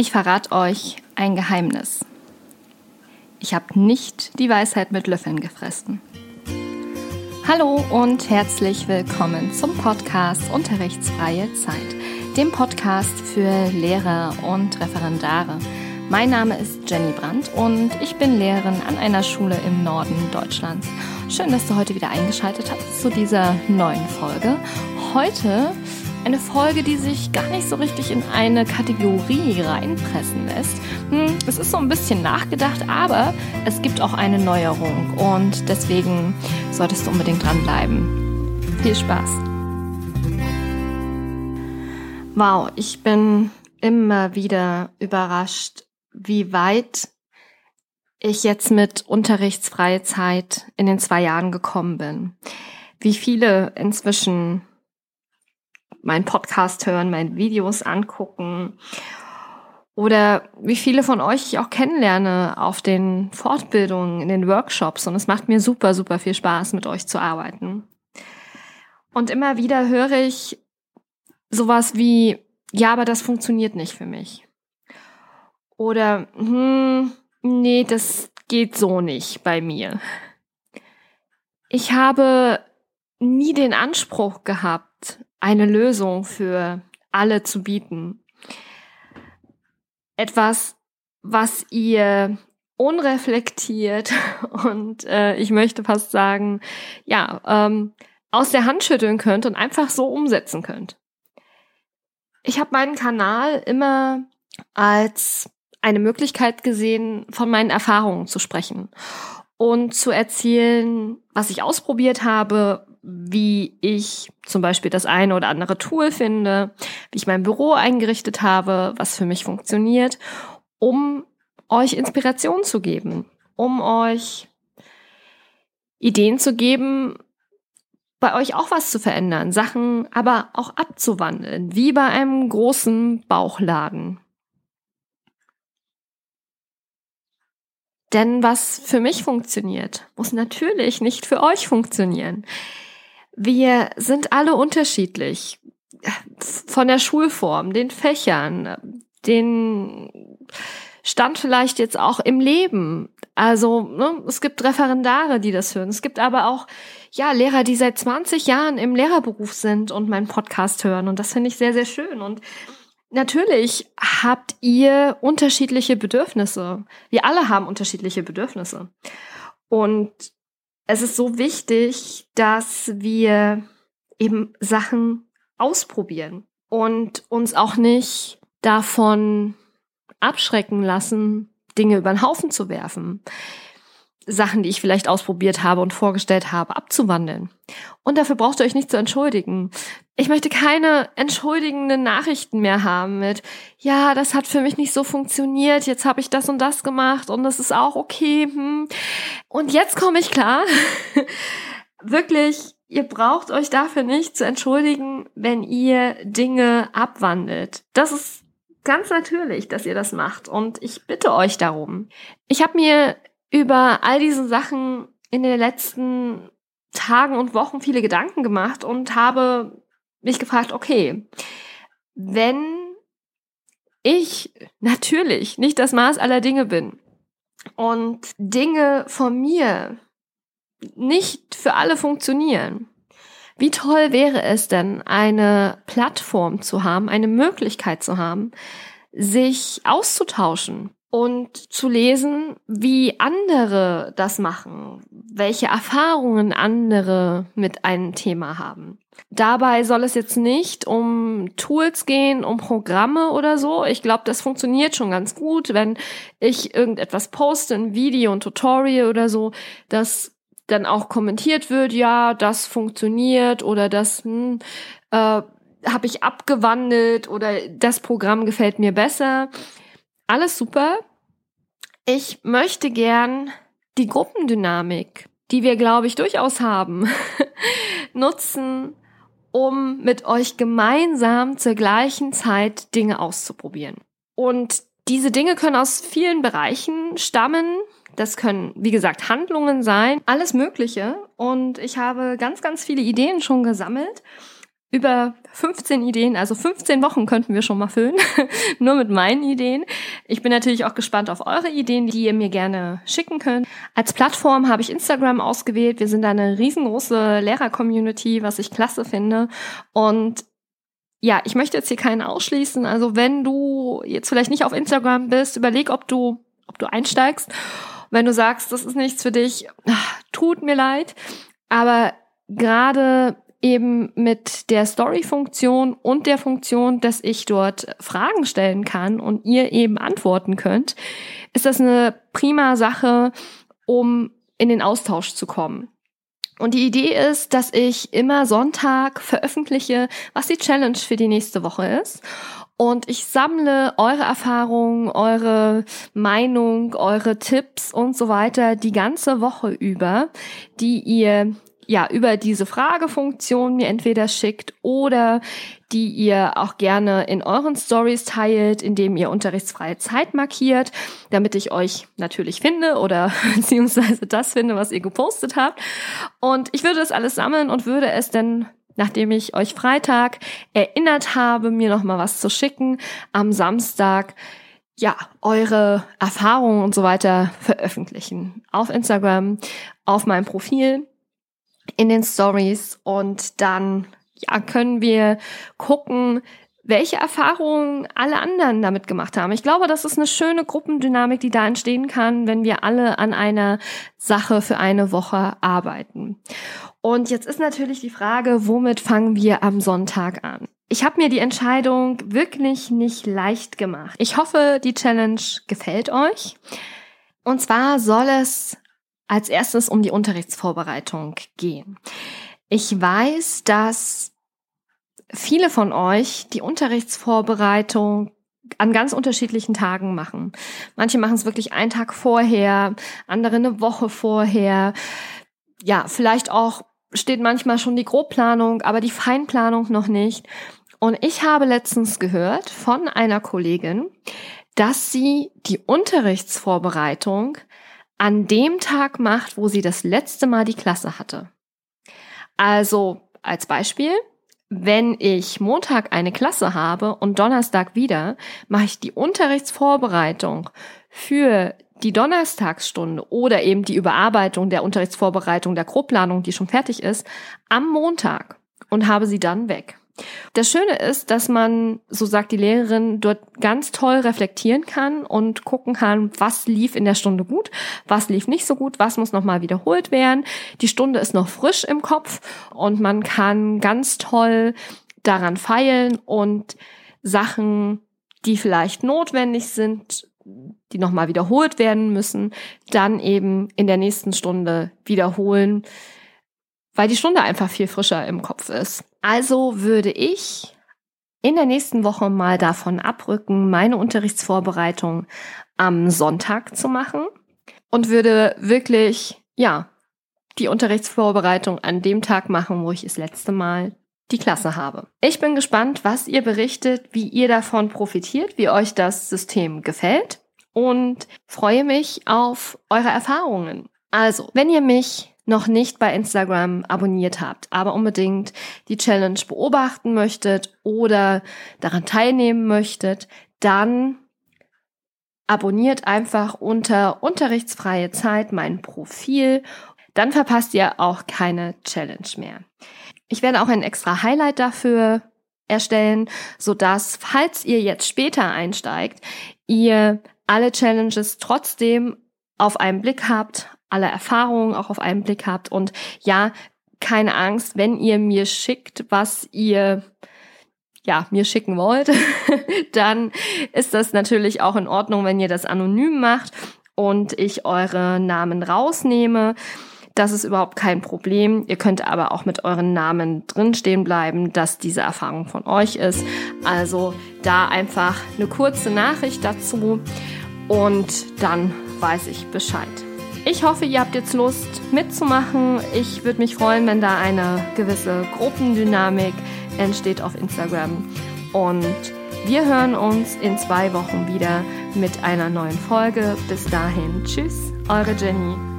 Ich verrate euch ein Geheimnis. Ich habe nicht die Weisheit mit Löffeln gefressen. Hallo und herzlich willkommen zum Podcast Unterrichtsfreie Zeit, dem Podcast für Lehrer und Referendare. Mein Name ist Jenny Brandt und ich bin Lehrerin an einer Schule im Norden Deutschlands. Schön, dass du heute wieder eingeschaltet hast zu dieser neuen Folge. Heute eine Folge, die sich gar nicht so richtig in eine Kategorie reinpressen lässt. Hm, es ist so ein bisschen nachgedacht, aber es gibt auch eine Neuerung und deswegen solltest du unbedingt dranbleiben. Viel Spaß! Wow, ich bin immer wieder überrascht, wie weit ich jetzt mit unterrichtsfreie Zeit in den zwei Jahren gekommen bin. Wie viele inzwischen meinen Podcast hören, meine Videos angucken oder wie viele von euch ich auch kennenlerne auf den Fortbildungen, in den Workshops. Und es macht mir super, super viel Spaß, mit euch zu arbeiten. Und immer wieder höre ich sowas wie, ja, aber das funktioniert nicht für mich. Oder, hm, nee, das geht so nicht bei mir. Ich habe nie den Anspruch gehabt, eine Lösung für alle zu bieten. Etwas, was ihr unreflektiert und äh, ich möchte fast sagen, ja, ähm, aus der Hand schütteln könnt und einfach so umsetzen könnt. Ich habe meinen Kanal immer als eine Möglichkeit gesehen, von meinen Erfahrungen zu sprechen und zu erzählen, was ich ausprobiert habe, wie ich zum Beispiel das eine oder andere Tool finde, wie ich mein Büro eingerichtet habe, was für mich funktioniert, um euch Inspiration zu geben, um euch Ideen zu geben, bei euch auch was zu verändern, Sachen aber auch abzuwandeln, wie bei einem großen Bauchladen. Denn was für mich funktioniert, muss natürlich nicht für euch funktionieren. Wir sind alle unterschiedlich. Von der Schulform, den Fächern, den Stand vielleicht jetzt auch im Leben. Also ne, es gibt Referendare, die das hören. Es gibt aber auch ja Lehrer, die seit 20 Jahren im Lehrerberuf sind und meinen Podcast hören. Und das finde ich sehr, sehr schön. Und natürlich habt ihr unterschiedliche Bedürfnisse. Wir alle haben unterschiedliche Bedürfnisse. Und es ist so wichtig, dass wir eben Sachen ausprobieren und uns auch nicht davon abschrecken lassen, Dinge über den Haufen zu werfen. Sachen, die ich vielleicht ausprobiert habe und vorgestellt habe, abzuwandeln. Und dafür braucht ihr euch nicht zu entschuldigen. Ich möchte keine entschuldigenden Nachrichten mehr haben mit, ja, das hat für mich nicht so funktioniert, jetzt habe ich das und das gemacht und das ist auch okay. Hm. Und jetzt komme ich klar. Wirklich, ihr braucht euch dafür nicht zu entschuldigen, wenn ihr Dinge abwandelt. Das ist ganz natürlich, dass ihr das macht und ich bitte euch darum. Ich habe mir über all diese Sachen in den letzten Tagen und Wochen viele Gedanken gemacht und habe mich gefragt, okay, wenn ich natürlich nicht das Maß aller Dinge bin und Dinge von mir nicht für alle funktionieren, wie toll wäre es denn, eine Plattform zu haben, eine Möglichkeit zu haben, sich auszutauschen, und zu lesen, wie andere das machen, welche Erfahrungen andere mit einem Thema haben. Dabei soll es jetzt nicht um Tools gehen, um Programme oder so. Ich glaube, das funktioniert schon ganz gut, wenn ich irgendetwas poste, ein Video, ein Tutorial oder so, dass dann auch kommentiert wird, ja, das funktioniert oder das hm, äh, habe ich abgewandelt oder das Programm gefällt mir besser alles super. Ich möchte gern die Gruppendynamik, die wir, glaube ich, durchaus haben, nutzen, um mit euch gemeinsam zur gleichen Zeit Dinge auszuprobieren. Und diese Dinge können aus vielen Bereichen stammen. Das können, wie gesagt, Handlungen sein, alles Mögliche. Und ich habe ganz, ganz viele Ideen schon gesammelt über 15 Ideen, also 15 Wochen könnten wir schon mal füllen, nur mit meinen Ideen. Ich bin natürlich auch gespannt auf eure Ideen, die ihr mir gerne schicken könnt. Als Plattform habe ich Instagram ausgewählt. Wir sind eine riesengroße Lehrer-Community, was ich klasse finde. Und ja, ich möchte jetzt hier keinen ausschließen. Also wenn du jetzt vielleicht nicht auf Instagram bist, überleg, ob du, ob du einsteigst. Wenn du sagst, das ist nichts für dich, tut mir leid. Aber gerade eben mit der Story-Funktion und der Funktion, dass ich dort Fragen stellen kann und ihr eben antworten könnt, ist das eine prima Sache, um in den Austausch zu kommen. Und die Idee ist, dass ich immer Sonntag veröffentliche, was die Challenge für die nächste Woche ist. Und ich sammle eure Erfahrungen, eure Meinung, eure Tipps und so weiter die ganze Woche über, die ihr ja über diese Fragefunktion mir entweder schickt oder die ihr auch gerne in euren Stories teilt, indem ihr unterrichtsfreie Zeit markiert, damit ich euch natürlich finde oder beziehungsweise das finde, was ihr gepostet habt. Und ich würde das alles sammeln und würde es dann nachdem ich euch Freitag erinnert habe, mir noch mal was zu schicken, am Samstag ja, eure Erfahrungen und so weiter veröffentlichen. Auf Instagram, auf meinem Profil in den Stories und dann ja, können wir gucken, welche Erfahrungen alle anderen damit gemacht haben. Ich glaube, das ist eine schöne Gruppendynamik, die da entstehen kann, wenn wir alle an einer Sache für eine Woche arbeiten. Und jetzt ist natürlich die Frage, womit fangen wir am Sonntag an? Ich habe mir die Entscheidung wirklich nicht leicht gemacht. Ich hoffe, die Challenge gefällt euch. Und zwar soll es als erstes um die Unterrichtsvorbereitung gehen. Ich weiß, dass viele von euch die Unterrichtsvorbereitung an ganz unterschiedlichen Tagen machen. Manche machen es wirklich einen Tag vorher, andere eine Woche vorher. Ja, vielleicht auch steht manchmal schon die Grobplanung, aber die Feinplanung noch nicht. Und ich habe letztens gehört von einer Kollegin, dass sie die Unterrichtsvorbereitung an dem Tag macht, wo sie das letzte Mal die Klasse hatte. Also als Beispiel, wenn ich Montag eine Klasse habe und Donnerstag wieder, mache ich die Unterrichtsvorbereitung für die Donnerstagsstunde oder eben die Überarbeitung der Unterrichtsvorbereitung der Grobplanung, die schon fertig ist, am Montag und habe sie dann weg. Das Schöne ist, dass man, so sagt die Lehrerin, dort ganz toll reflektieren kann und gucken kann, was lief in der Stunde gut, was lief nicht so gut, was muss nochmal wiederholt werden. Die Stunde ist noch frisch im Kopf und man kann ganz toll daran feilen und Sachen, die vielleicht notwendig sind, die nochmal wiederholt werden müssen, dann eben in der nächsten Stunde wiederholen, weil die Stunde einfach viel frischer im Kopf ist. Also würde ich in der nächsten Woche mal davon abrücken, meine Unterrichtsvorbereitung am Sonntag zu machen und würde wirklich, ja, die Unterrichtsvorbereitung an dem Tag machen, wo ich das letzte Mal die Klasse habe. Ich bin gespannt, was ihr berichtet, wie ihr davon profitiert, wie euch das System gefällt und freue mich auf eure Erfahrungen. Also, wenn ihr mich noch nicht bei Instagram abonniert habt, aber unbedingt die Challenge beobachten möchtet oder daran teilnehmen möchtet, dann abonniert einfach unter unterrichtsfreie Zeit mein Profil. Dann verpasst ihr auch keine Challenge mehr. Ich werde auch ein extra Highlight dafür erstellen, so dass, falls ihr jetzt später einsteigt, ihr alle Challenges trotzdem auf einen Blick habt, alle Erfahrungen auch auf einen Blick habt. Und ja, keine Angst, wenn ihr mir schickt, was ihr ja, mir schicken wollt, dann ist das natürlich auch in Ordnung, wenn ihr das anonym macht und ich eure Namen rausnehme. Das ist überhaupt kein Problem. Ihr könnt aber auch mit euren Namen drinstehen bleiben, dass diese Erfahrung von euch ist. Also da einfach eine kurze Nachricht dazu und dann weiß ich Bescheid. Ich hoffe, ihr habt jetzt Lust mitzumachen. Ich würde mich freuen, wenn da eine gewisse Gruppendynamik entsteht auf Instagram. Und wir hören uns in zwei Wochen wieder mit einer neuen Folge. Bis dahin, tschüss, eure Jenny.